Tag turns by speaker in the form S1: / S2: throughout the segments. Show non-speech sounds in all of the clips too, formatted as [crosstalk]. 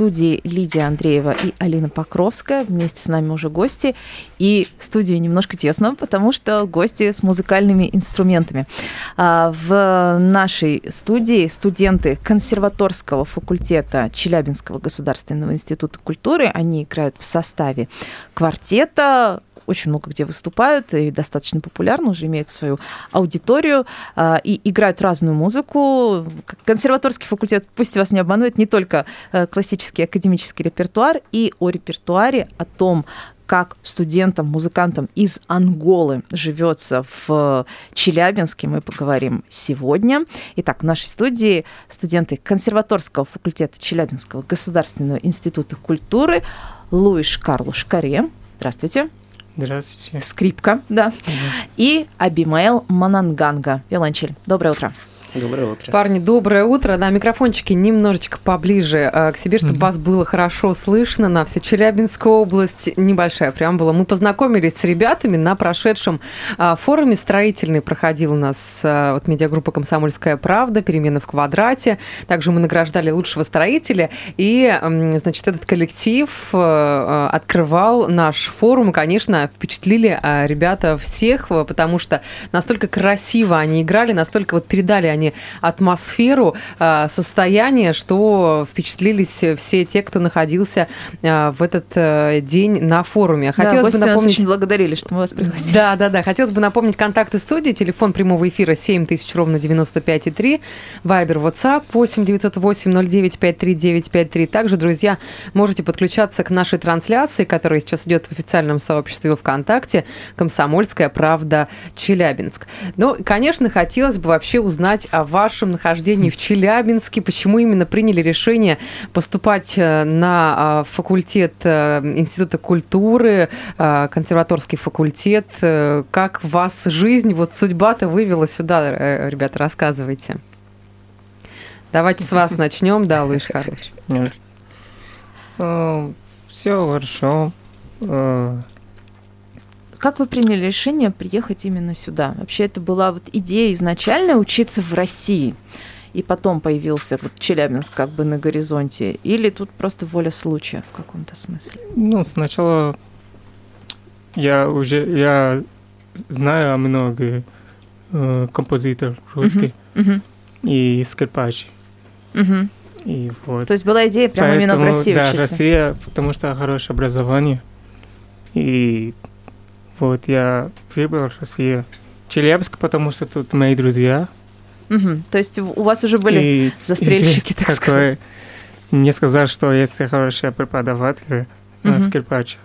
S1: студии Лидия Андреева и Алина Покровская. Вместе с нами уже гости. И в студии немножко тесно, потому что гости с музыкальными инструментами. А, В нашей студии студенты консерваторского факультета Челябинского государственного института культуры. Они играют в составе квартета, очень много где выступают и достаточно популярны, уже имеют свою аудиторию а, и играют разную музыку. Консерваторский факультет, пусть вас не обманывает, не только э, классический академический репертуар, и о репертуаре, о том, как студентам, музыкантам из Анголы живется в Челябинске, мы поговорим сегодня. Итак, в нашей студии студенты консерваторского факультета Челябинского государственного института культуры Луиш Карлуш Каре. Здравствуйте.
S2: Здравствуйте.
S1: Скрипка, да. И Абимаэл Мананганга, виолончель. Доброе утро.
S3: Доброе утро.
S4: Парни, доброе утро. Да, микрофончики немножечко поближе э, к себе, чтобы
S2: Мгм.
S4: вас было хорошо слышно на всю Челябинскую область. Небольшая преамбула. Мы познакомились с ребятами на прошедшем а, форуме строительный. Проходил у нас а, вот медиагруппа «Комсомольская правда», «Перемены в квадрате». Также мы награждали лучшего строителя. И, значит, этот коллектив э, э, открывал наш форум. И, конечно, впечатлили ребята всех, э, потому что настолько красиво они играли, настолько вот передали они атмосферу, а, состояние, что впечатлились все те, кто находился а, в этот э, день на форуме.
S1: да,
S4: Хотелось
S1: гости
S4: бы
S1: нас
S4: напомнить...
S1: очень благодарили, что мы вас пригласили.
S4: Да, да, да. Хотелось бы напомнить контакты студии. Телефон прямого эфира 7000 ровно 95,3. Вайбер, WhatsApp 8 908 09 53 953. Также, друзья, можете подключаться к нашей трансляции, которая сейчас идет в официальном сообществе ВКонтакте «Комсомольская правда Челябинск». Ну, конечно, хотелось бы вообще узнать о вашем нахождении в Челябинске, почему именно приняли решение поступать э, на а, факультет э, Института культуры, а, консерваторский факультет. Э, Как вас жизнь, вот судьба-то вывела сюда, э, ребята, рассказывайте. Давайте с вас [laughs] начнем, да, Луиш Карлович.
S2: Все хорошо.
S1: Как вы приняли решение приехать именно сюда? Вообще это была вот идея изначально учиться в России, и потом появился вот Челябинск как бы на горизонте, или тут просто воля случая в каком-то смысле?
S2: Ну, сначала я уже я знаю много э, композиторов русских
S1: Мгм,
S2: и скрипач.
S1: мгм.
S2: И вот.
S1: То есть была идея прямо именно в
S2: Поэтому,
S1: России
S2: да,
S1: учиться?
S2: Россия, потому что хорошее образование. И вот я выбрал Россию. Челябинск, потому что тут мои друзья.
S1: Мгм. То есть у вас уже были
S2: И- [laughs]
S1: застрельщики,
S2: и
S1: так
S2: такой-
S1: сказать.
S2: Не сказать, что есть хорошие преподаватели,
S1: Мгм.
S2: а скрипач.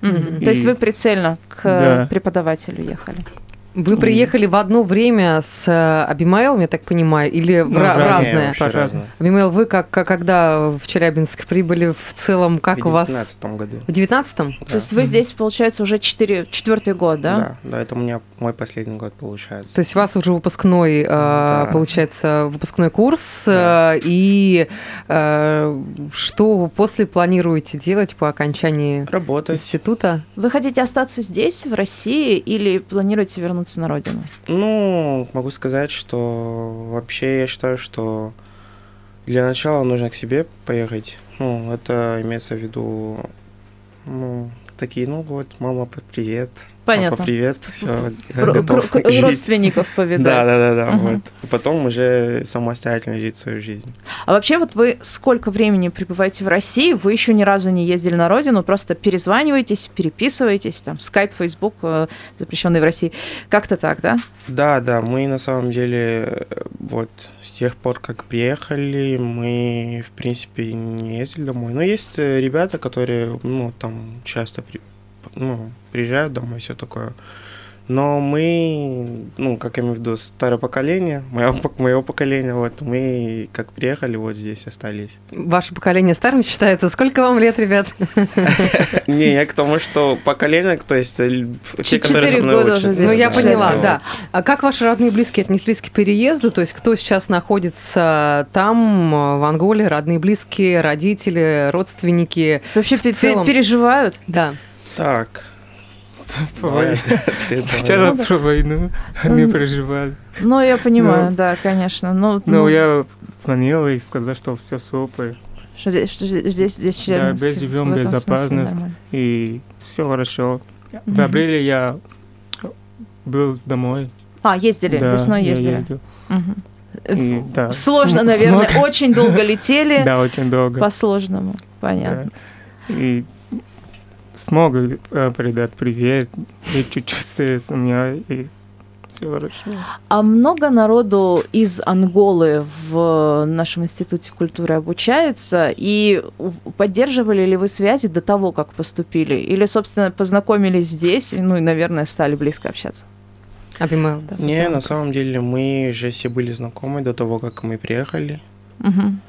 S1: Мгм.
S2: И-
S1: То есть вы прицельно к
S2: Да.
S1: преподавателю ехали?
S4: Вы приехали в одно время с э, Абимаэлом, я так понимаю, или в
S2: Ну, разные.
S4: разное?
S3: разные.
S4: Абимаэл, вы как, как- когда в Челябинск прибыли в целом, как
S3: В
S4: у вас?
S3: 19 году.
S4: В девятнадцатом?
S1: То есть вы здесь, получается, уже четыре, четвертый год, да?
S3: Да, да, это у меня мой последний год получается.
S4: То есть у вас уже выпускной, э,
S3: Да.
S4: получается, выпускной курс,
S3: Да.
S4: э, и э, что вы после планируете делать по окончании
S3: Работать.
S4: института?
S1: Вы хотите остаться здесь, в России, или планируете вернуться на родину?
S3: Ну, могу сказать, что вообще я считаю, что для начала нужно к себе поехать. Ну, это имеется в виду, ну, такие, ну вот, мама, привет.
S1: Понятно.
S3: Папа, привет. Все, готов [laughs] жить.
S1: Родственников повидать.
S3: Да, да, да, да. Вот. И потом уже самостоятельно жить свою жизнь.
S1: А вообще вот вы сколько времени пребываете в России? Вы еще ни разу не ездили на родину, просто перезваниваетесь, переписываетесь, там, скайп, фейсбук, э, запрещенный в России. Как-то так, да?
S3: Да, да, мы на самом деле э, вот с тех пор, как приехали, мы, в принципе, не ездили домой. Но есть э, ребята, которые, ну, там часто при- ну, приезжают домой, все такое. Но мы, ну, как я имею в виду, старое поколение, моего, моего поколения, вот, мы как приехали, вот здесь остались.
S4: Ваше поколение старым считается. Сколько вам лет, ребят? [laughs]
S3: Не, я к тому, что поколение, то есть э, те, которые со мной учатся.
S4: Ну, я поняла,
S1: да.
S4: А как ваши родные и близкие отнеслись к переезду? То есть кто сейчас находится там, в Анголе, родные и близкие, родители, родственники?
S1: Вообще переживают?
S4: Да.
S3: Так. [laughs]
S2: По войне. [laughs] Сначала
S1: Ну
S2: про войну не
S1: М.
S2: переживали.
S1: Ну, я понимаю,
S2: Ну.
S1: да, конечно. Ну,
S2: Но
S1: ну,
S2: я звонил и сказал, что все супер.
S1: что здесь, что здесь, здесь
S2: Да, мы живем безопасность. И все хорошо. В апреле я был домой.
S1: А, ездили,
S2: Да,
S1: весной
S2: я
S1: ездили.
S2: ездил.
S1: Мгм.
S2: И, да.
S1: Сложно, [laughs] наверное.
S2: много.
S1: Очень долго летели.
S2: Да, очень долго.
S1: По-сложному. Понятно.
S2: Да. И смогу э, передать привет и чуть-чуть с семьей, и все хорошо.
S1: А много народу из Анголы в нашем институте культуры обучается? И поддерживали ли вы связи до того, как поступили? Или, собственно, познакомились здесь, и, ну и, наверное, стали близко общаться?
S4: Абимейл, да.
S3: Не, на
S4: вопрос.
S3: самом деле мы же все были знакомы до того, как мы приехали.
S1: Мгм.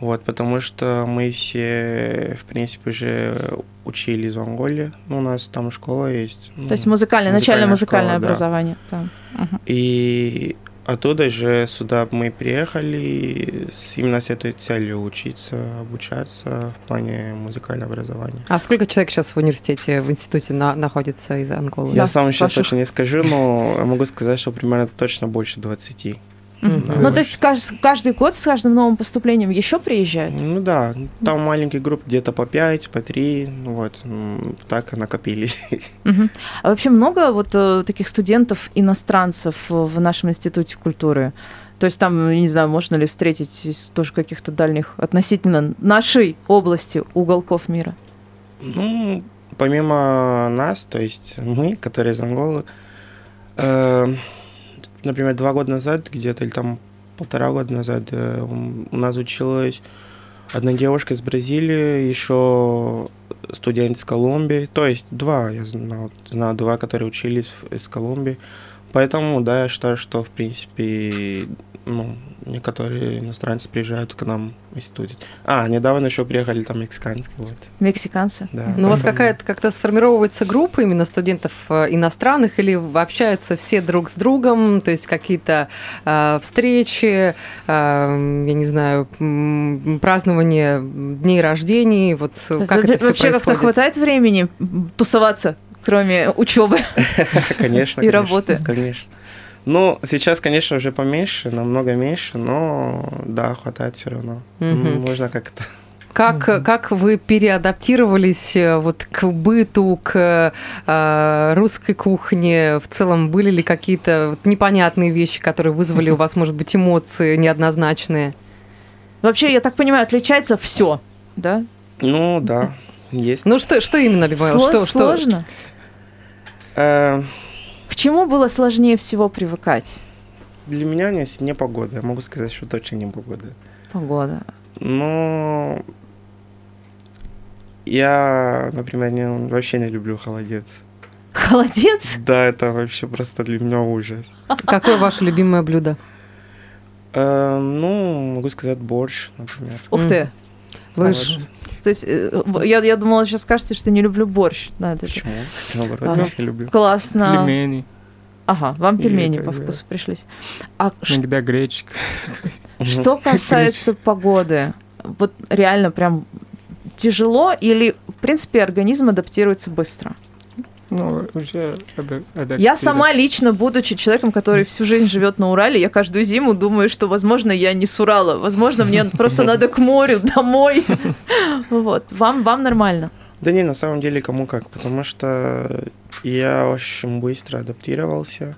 S3: Вот, потому что мы все, в принципе, уже учились в Анголе. Ну, у нас там школа есть. ну,
S1: То есть музыкальное, начальное музыкальное
S3: школа, да.
S1: образование. там. Мгм.
S3: И оттуда же сюда мы приехали с, именно с этой целью учиться, обучаться в плане музыкального образования.
S4: А сколько человек сейчас в университете, в институте на- находится из Анголы?
S3: Я
S1: Да,
S3: сам сейчас
S1: ваших-
S3: точно не скажу, но могу сказать, что примерно точно больше 20.
S4: Да.
S1: Ну, то есть кажд- каждый год с каждым новым поступлением еще приезжают?
S3: Ну да, там маленькие группы, где-то по 5, по 3, вот, м, так и накопились.
S1: Мгм. А вообще много вот э, таких студентов иностранцев в нашем институте культуры? То есть там, не знаю, можно ли встретить тоже каких-то дальних относительно нашей области уголков мира?
S3: Ну, помимо нас, то есть мы, которые из Анголы, э, например, два года назад, где-то или там полтора года назад, э, у нас училась одна девушка из Бразилии, еще студент из Колумбии, то есть два, я знал, знаю два, которые учились из Колумбии. Поэтому, да, я считаю, что, в принципе, ну, некоторые иностранцы приезжают к нам в институте. А, недавно еще приехали там мексиканские, вот.
S1: Мексиканцы?
S3: Да.
S4: Ну, у вас какая-то как-то сформировывается группа именно студентов э, иностранных или общаются все друг с другом, то есть какие-то э, встречи, э, я не знаю, празднование дней рождений, вот как это все
S1: Вообще как-то хватает времени тусоваться, кроме учебы? [laughs]
S3: Конечно. [laughs]
S1: И
S3: конечно,
S1: работы.
S3: Конечно. Ну, сейчас, конечно, уже поменьше, намного меньше, но да, хватает все равно. М, Можно как-то.
S4: Как, как вы переадаптировались э, вот к быту, к э, русской кухне? В целом были ли какие-то вот непонятные вещи, которые вызвали у вас, может быть, эмоции неоднозначные?
S1: Вообще, я так понимаю, отличается все, да?
S3: Ну, да, есть.
S4: Ну что, что именно, Бибайл?
S1: Сло-
S4: Что, что?
S1: Сложно.
S3: Э,
S1: К чему было сложнее всего привыкать?
S3: Для меня не, не погода. Я могу сказать, что точно не погода.
S1: Погода.
S3: Но я, например, не, вообще не люблю холодец.
S1: Холодец?
S3: Да, это вообще просто для меня ужас.
S4: Какое ваше любимое блюдо?
S3: Э, ну, могу сказать борщ, например.
S1: Ух ты.
S4: Вы ж-
S1: То есть э, я, я думала, сейчас скажете, что не люблю борщ. Да, это же
S3: Почему? Наоборот,
S1: Ага.
S3: очень люблю.
S1: классно.
S2: Пельмени,
S1: Ага, вам пельмени по
S2: да.
S1: вкусу пришлись. А ш-
S2: иногда гречка.
S1: что касается погоды, вот реально прям тяжело или, в принципе, организм адаптируется быстро?
S2: Ну, уже
S1: Я сама лично, будучи человеком, который всю жизнь живет на Урале, я каждую зиму думаю, что, возможно, я не с Урала, возможно, мне просто надо к морю, домой. [laughs] Вот, вам, вам нормально.
S3: Да не, на самом деле кому как, потому что я очень быстро адаптировался.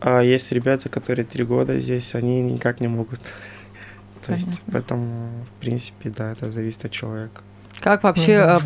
S3: А есть ребята, которые три года здесь, они никак не могут. [laughs] То есть, поэтому, в принципе, да, это зависит от человека.
S4: Как вообще э,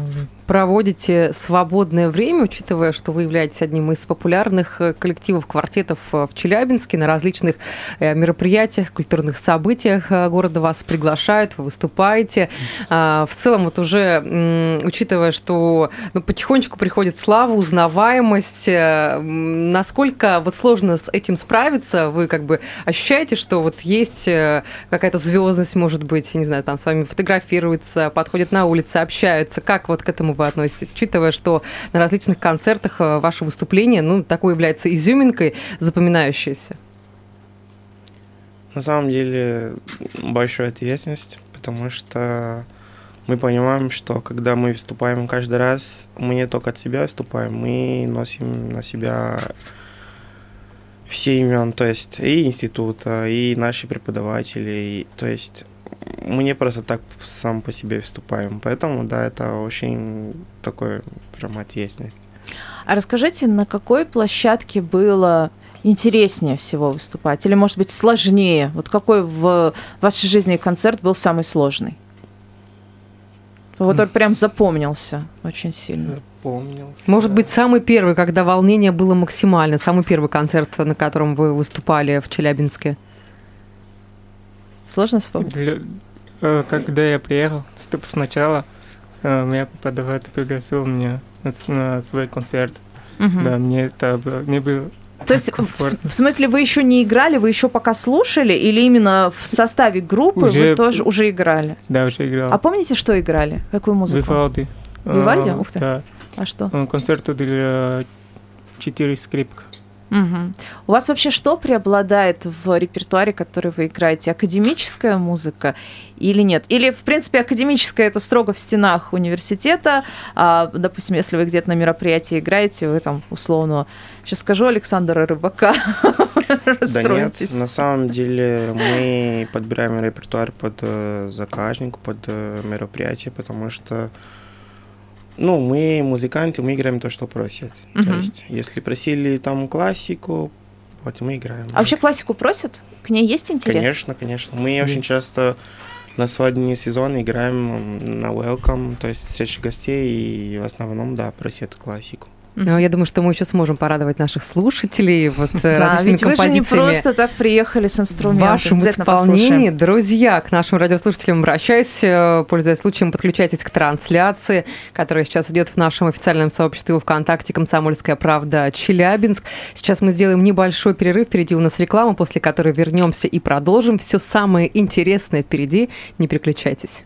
S4: проводите свободное время, учитывая, что вы являетесь одним из популярных э, коллективов, квартетов э, в Челябинске, на различных э, мероприятиях, культурных событиях города вас приглашают, вы выступаете. А, в целом, вот уже учитывая, что ну, потихонечку приходит слава, узнаваемость, насколько вот сложно с этим справиться, вы как бы ощущаете, что вот есть какая-то звездность, может быть, не знаю, там с вами фотографируются, подходят на улице, общаются. Как вот к этому вы относитесь, учитывая, что на различных концертах э, ваше выступление, ну, такое является изюминкой запоминающейся?
S3: На самом деле большая ответственность, потому что мы понимаем, что когда мы выступаем каждый раз, мы не только от себя выступаем, мы носим на себя все имен, то есть и института, и наши преподаватели, и, то есть мы не просто так сам по себе выступаем. Поэтому, да, это очень такой прям ответственность.
S1: А расскажите, на какой площадке было интереснее всего выступать? Или, может быть, сложнее? Вот какой в вашей жизни концерт был самый сложный? Вот он прям запомнился очень сильно.
S3: Запомнился.
S4: Может быть, самый первый, когда волнение было максимально, самый первый концерт, на котором вы выступали в Челябинске?
S1: Сложно вспомнить?
S2: Э, когда я приехал, сначала э, меня преподаватель пригласил меня на, на свой концерт. Угу. Да, мне это было, мне было
S1: то есть, в, в смысле, вы еще не играли, вы еще пока слушали, или именно в составе группы уже, вы тоже уже играли?
S2: Да, уже играл.
S1: А помните, что играли? Какую музыку?
S2: Вивальди.
S1: Вивальди? Ух ты.
S2: Да.
S1: А что?
S2: Концерт для четыре скрипка.
S1: Угу. У вас вообще что преобладает в репертуаре, который вы играете? Академическая музыка или нет? Или, в принципе, академическая это строго в стенах университета, а, допустим, если вы где-то на мероприятии играете, вы там условно, сейчас скажу Александра Рыбака, [laughs]
S3: Да нет, на самом деле мы подбираем репертуар под э, заказчик, под э, мероприятие, потому что ну, мы музыканты, мы играем то, что просят. Угу. То есть, если просили там классику, вот мы играем.
S1: А вообще классику просят? К ней есть интерес?
S3: Конечно, конечно. Мы mm. очень часто на свадебный сезон играем на welcome, то есть встречи гостей, и в основном, да, просят классику.
S4: Ну, я думаю, что мы еще сможем порадовать наших слушателей вот да, различными
S1: ведь
S4: композициями.
S1: вы же не просто так приехали с инструментом.
S4: В вашем исполнении, друзья, к нашим радиослушателям обращаюсь, э, пользуясь случаем, подключайтесь к трансляции, которая сейчас идет в нашем официальном сообществе ВКонтакте «Комсомольская правда Челябинск». Сейчас мы сделаем небольшой перерыв, впереди у нас реклама, после которой вернемся и продолжим. Все самое интересное впереди, не переключайтесь.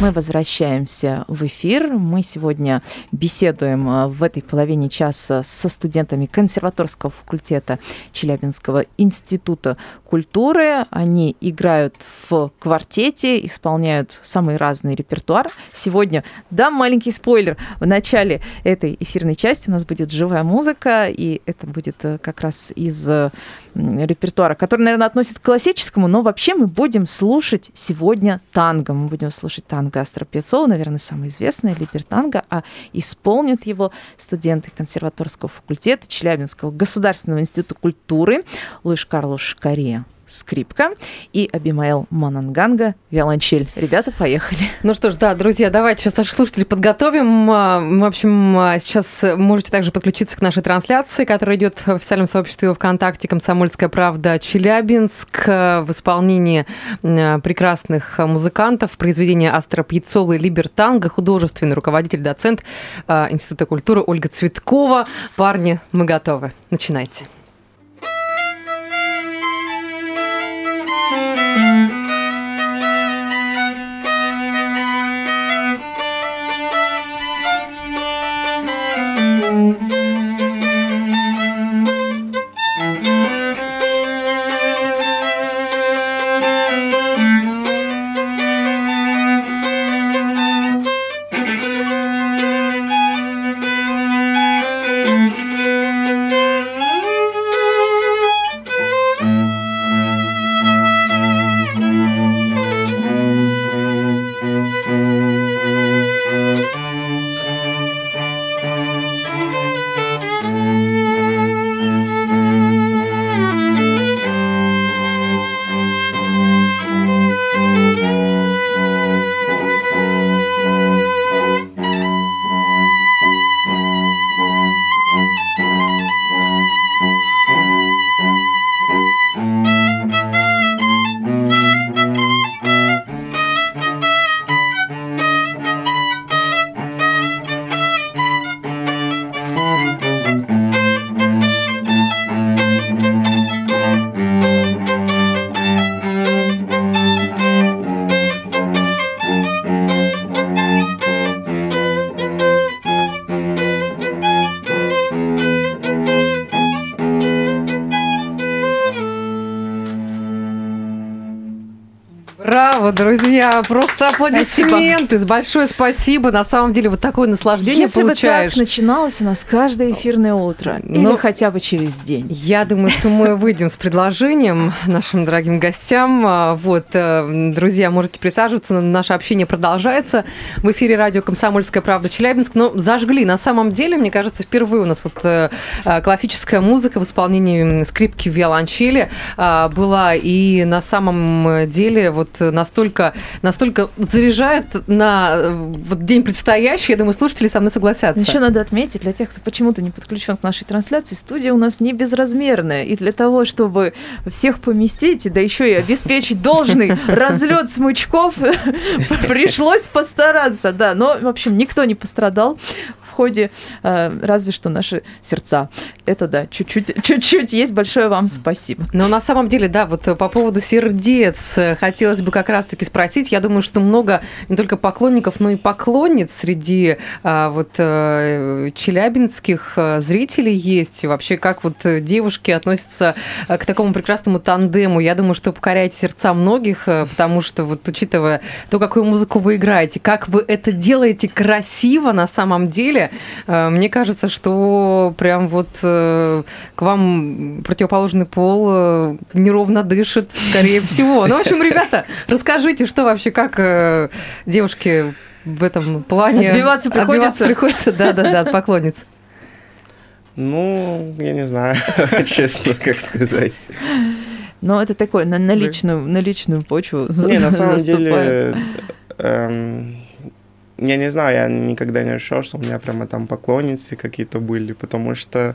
S1: Мы возвращаемся в эфир. Мы сегодня беседуем э, в этой половине часа со студентами консерваторского факультета Челябинского института культуры. Они играют в квартете, исполняют самый разный репертуар. Сегодня дам маленький спойлер. В начале этой эфирной части у нас будет живая музыка, и это будет э, как раз из э, репертуара, который, наверное, относится к классическому, но вообще мы будем слушать сегодня танго. Мы будем слушать танго Астро Пьяццола, наверное, самый известный либертанго, а исполнят его студенты консерваторского факультета Челябинского государственного института культуры Луиш Карлош Кория скрипка, и Абимаэл Мананганга виолончель. Ребята, поехали.
S4: Ну что ж, да, друзья, давайте сейчас наших слушателей подготовим. А, в общем, а, сейчас можете также подключиться к нашей трансляции, которая идет в официальном сообществе ВКонтакте «Комсомольская правда Челябинск» в исполнении прекрасных музыкантов, произведения Астра Пьяцолы Либертанга, художественный руководитель, доцент а, Института культуры Ольга Цветкова. Парни, мы готовы. Начинайте. Друзья! Просто аплодисменты. Спасибо. Большое спасибо. На самом деле, вот такое наслаждение
S1: Если
S4: получаешь.
S1: бы так начиналось у нас каждое эфирное утро. Ну, или хотя бы через день.
S4: Я думаю, что мы выйдем с предложением нашим дорогим гостям. А, вот, э, друзья, можете присаживаться. Наше общение продолжается. В эфире радио «Комсомольская правда» Челябинск. Но зажгли. На самом деле, мне кажется, впервые у нас вот э, э, классическая музыка в исполнении скрипки виолончели а, была. И на самом деле вот вот настолько, настолько заряжает на вот день предстоящий. Я думаю, слушатели со мной согласятся.
S1: Еще надо отметить, для тех, кто почему-то не подключен к нашей трансляции, студия у нас не безразмерная. И для того, чтобы всех поместить, да еще и обеспечить должный [laughs] разлет смычков, [laughs] пришлось постараться. Да, но, в общем, никто не пострадал ходе, э, разве что наши сердца. Это да, чуть-чуть, чуть-чуть есть. Большое вам спасибо.
S4: Но на самом деле, да, вот по поводу сердец хотелось бы как раз-таки спросить. Я думаю, что много не только поклонников, но и поклонниц среди а, вот э, челябинских э, зрителей есть. Вообще, как вот девушки относятся к такому прекрасному тандему. Я думаю, что покоряете сердца многих, потому что вот учитывая то, какую музыку вы играете, как вы это делаете красиво на самом деле, э, мне кажется, что прям вот э, к вам противоположный пол э, неровно дышит, скорее всего. Ну, в общем, ребята, расскажите, что вообще, как девушки в этом плане...
S1: Отбиваться приходится?
S4: Отбиваться приходится, да-да-да, от поклонниц.
S3: Ну, я не знаю, [laughs] честно, как сказать.
S1: Но это такое, на, на, личную, на личную почву
S3: Не, на [laughs] самом деле, эм, я не знаю, я никогда не решал, что у меня прямо там поклонницы какие-то были, потому что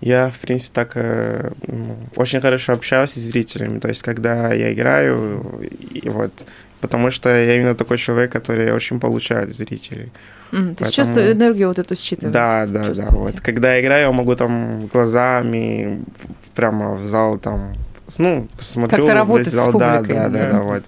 S3: я, в принципе, так э, очень хорошо общаюсь с зрителями. То есть, когда я играю, и вот, потому что я именно такой человек, который очень получает зрителей.
S1: Mm, то есть чувствую энергию вот эту считывать.
S3: Да, да, да. Вот. Когда я играю, я могу там глазами прямо в зал там, ну, смотрю.
S4: Как-то работать зал, с публикой.
S3: Да, да, да, да, вот.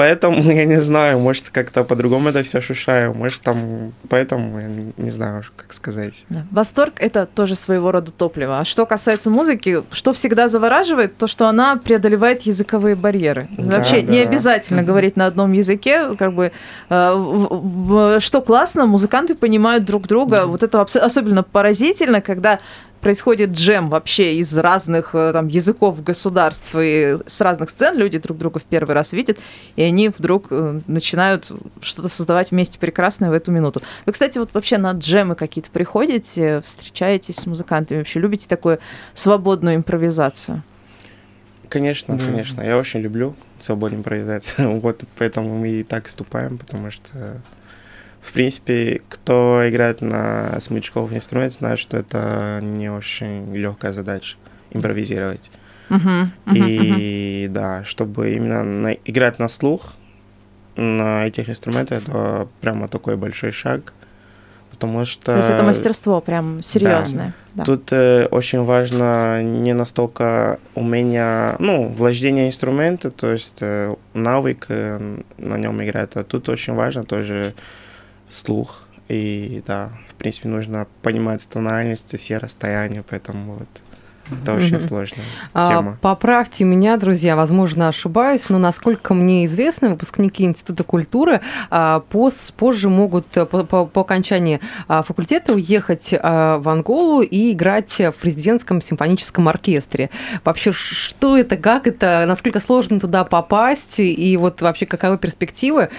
S3: Поэтому [laughs] я не знаю, может, как-то по-другому это все ощущаю, может, там, поэтому я не знаю, как сказать.
S1: Да. Восторг — это тоже своего рода топливо. А что касается музыки, что всегда завораживает, то, что она преодолевает языковые барьеры. Да, Вообще да. не обязательно mm-hmm. говорить на одном языке, как бы, э, в, в, что классно, музыканты понимают друг друга. Mm-hmm. Вот это особенно поразительно, когда происходит джем вообще из разных э, там, языков государств и с разных сцен, люди друг друга в первый раз видят, и они вдруг э, начинают что-то создавать вместе прекрасное в эту минуту. Вы, кстати, вот вообще на джемы какие-то приходите, встречаетесь с музыкантами, вообще любите такую свободную импровизацию?
S3: Конечно, да. конечно. Я очень люблю свободную импровизацию. [laughs] Вот поэтому мы и так выступаем, потому что в принципе, кто играет на смычковых инструментах, знает, что это не очень легкая задача импровизировать. Uh-huh, uh-huh, и uh-huh. да, чтобы именно на, играть на слух на этих инструментах, это прямо такой большой шаг. Потому что... То
S1: есть это мастерство прям серьезное.
S3: Да. Да. Тут э, очень важно не настолько умение, ну, владение инструмента, то есть э, навык э, на нем играть, а тут очень важно тоже слух. И да, в принципе, нужно понимать тональность, все расстояния, поэтому вот это очень mm-hmm. сложная а, тема.
S4: Поправьте меня, друзья, возможно, ошибаюсь, но насколько мне известно, выпускники Института культуры а, поз, позже могут э, по, по, по окончании а, факультета уехать в Анголу и играть в президентском симфоническом оркестре. Вообще, что это, как это, насколько сложно туда попасть, и вот вообще каковы перспективы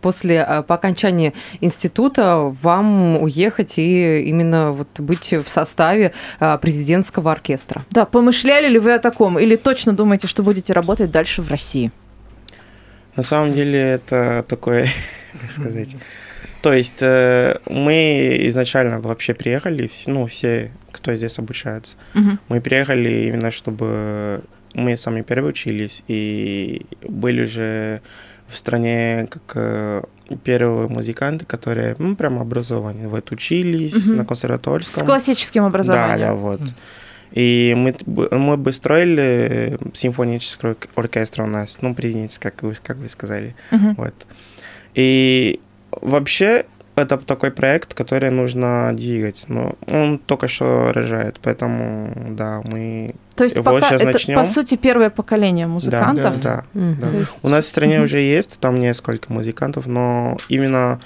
S4: после по окончании института вам уехать и именно вот быть в составе президентского оркестра? Оркестра.
S1: Да, помышляли ли вы о таком? Или точно думаете, что будете работать дальше в России?
S3: На самом деле это такое, [laughs] как сказать... То есть э, мы изначально вообще приехали, ну, все, кто здесь обучается, uh-huh. мы приехали именно, чтобы мы сами первые учились и были уже в стране как э, первые музыканты, которые ну, прям образованы, вот учились uh-huh. на консерваторском.
S1: С классическим образованием.
S3: Да, да, вот. Uh-huh. И мы, мы бы строили симфонический оркестр у нас, ну, президентский, как вы, как вы сказали. Uh-huh. Вот. И вообще это такой проект, который нужно двигать. Но он только что рожает, поэтому да, мы
S1: То есть
S3: его
S1: пока
S3: сейчас
S1: это,
S3: начнем.
S1: по сути, первое поколение
S3: да,
S1: музыкантов.
S3: да,
S4: Мгм.
S3: да.
S1: То есть-
S3: У нас в стране
S1: Мгм.
S3: уже есть там несколько музыкантов, но именно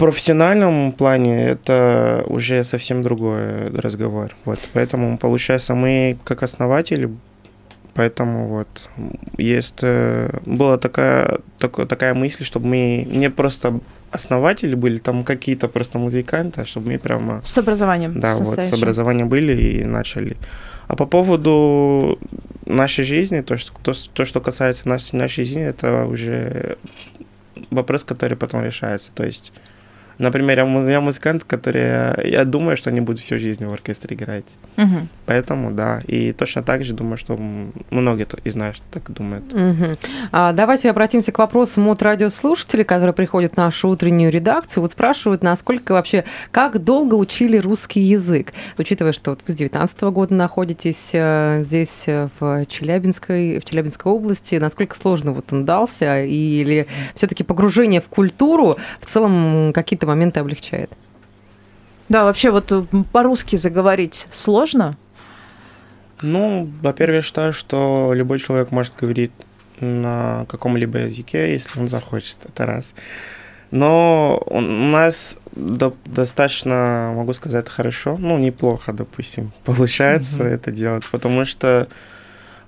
S3: профессиональном плане это уже совсем другой разговор. Вот, поэтому получается мы как основатели, поэтому вот есть э, была такая такая такая мысль, чтобы мы не просто основатели были, там какие-то просто музыканты, а чтобы мы прямо
S1: С образованием
S3: да, вот с образованием были и начали. А по поводу нашей жизни, то, что, то, то, что касается нас, нашей жизни, это уже вопрос, который потом решается. То есть, например, я, му- я музыкант, который, я думаю, что они будут всю жизнь в оркестре играть.
S1: Мгм.
S3: Поэтому, да, и точно так же думаю, что многие из нас так думают.
S4: Мгм. А, давайте обратимся к вопросам от радиослушателей, которые приходят в нашу утреннюю редакцию. Вот спрашивают, насколько вообще, как долго учили русский язык? Учитывая, что вот вы с 19 года находитесь э, здесь, э, в Челябинской, в Челябинской области, насколько сложно вот он дался? Или все-таки погружение в культуру в целом какие-то моменты облегчает?
S1: Да, вообще вот э, по-русски заговорить сложно.
S3: Ну, во-первых, я считаю, что любой человек может говорить на каком-либо языке, если он захочет, это раз. Но у нас до- достаточно, могу сказать, хорошо, ну, неплохо, допустим, [laughs] получается
S2: Мгм.
S3: это делать, потому что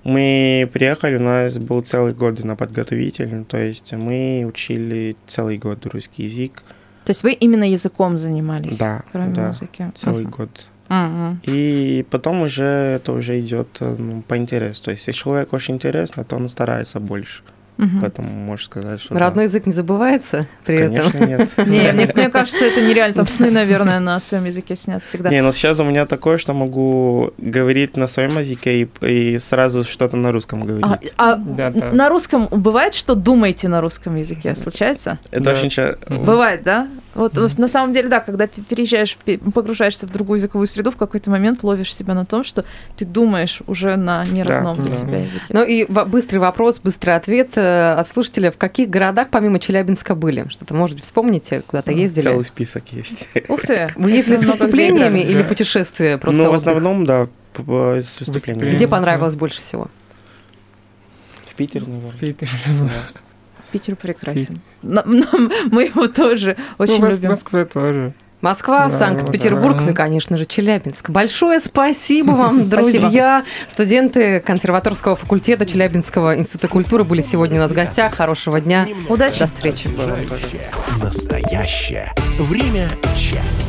S3: мы приехали, у нас был целый год на подготовительный, то есть мы учили целый год русский язык,
S1: То есть вы именно языком занимались,
S3: Да,
S1: кроме
S3: да.
S1: музыки.
S3: целый
S1: Мгм.
S3: год.
S1: Мгм.
S3: И потом уже это уже идет э, ну, по интересу. То есть, если человек очень интересно, то он старается больше.
S1: Мгм.
S3: Поэтому можешь сказать, что да.
S4: Родной язык не забывается при этом?
S3: Конечно, нет. [laughs]
S1: Не, мне, мне кажется, это нереально. Там сны, наверное, на своем языке снят всегда.
S3: Не, но сейчас у меня такое, что могу говорить на своем языке и, и сразу что-то на русском
S1: А,
S3: говорить.
S1: а
S2: Да, да.
S1: на русском бывает, что думаете на русском языке? Случается?
S3: Это
S2: Да.
S3: очень часто...
S1: Бывает, да? Вот э, на самом деле, да, когда ты переезжаешь, пе- погружаешься в другую языковую среду, в какой-то момент ловишь себя на том, что ты думаешь уже на неродном для
S3: да.
S1: тебя языке.
S4: Ну и быстрый вопрос, быстрый ответ э, от слушателя. В каких городах помимо Челябинска были? Что-то, может быть, вспомните, куда-то ездили?
S3: Целый список есть.
S1: Ух ты! [laughs]
S4: Вы ездили с выступлениями или
S2: Да.
S4: путешествия? Просто
S3: ну, в основном, да, с выступлениями.
S2: Выступления.
S4: Где понравилось больше всего?
S3: В Питере, наверное.
S2: Питер.
S3: Да.
S1: Питер прекрасен. На- нам- мы его тоже очень
S2: Ну,
S1: любим.
S2: Москва тоже.
S4: Москва,
S2: Да,
S4: Санкт-Петербург,
S2: да.
S4: ну и, конечно же, Челябинск. Большое спасибо [laughs] вам, друзья. Студенты консерваторского факультета Челябинского института культуры были сегодня у нас в гостях. Хорошего дня.
S1: Удачи.
S4: До встречи.
S5: Настоящее время чат.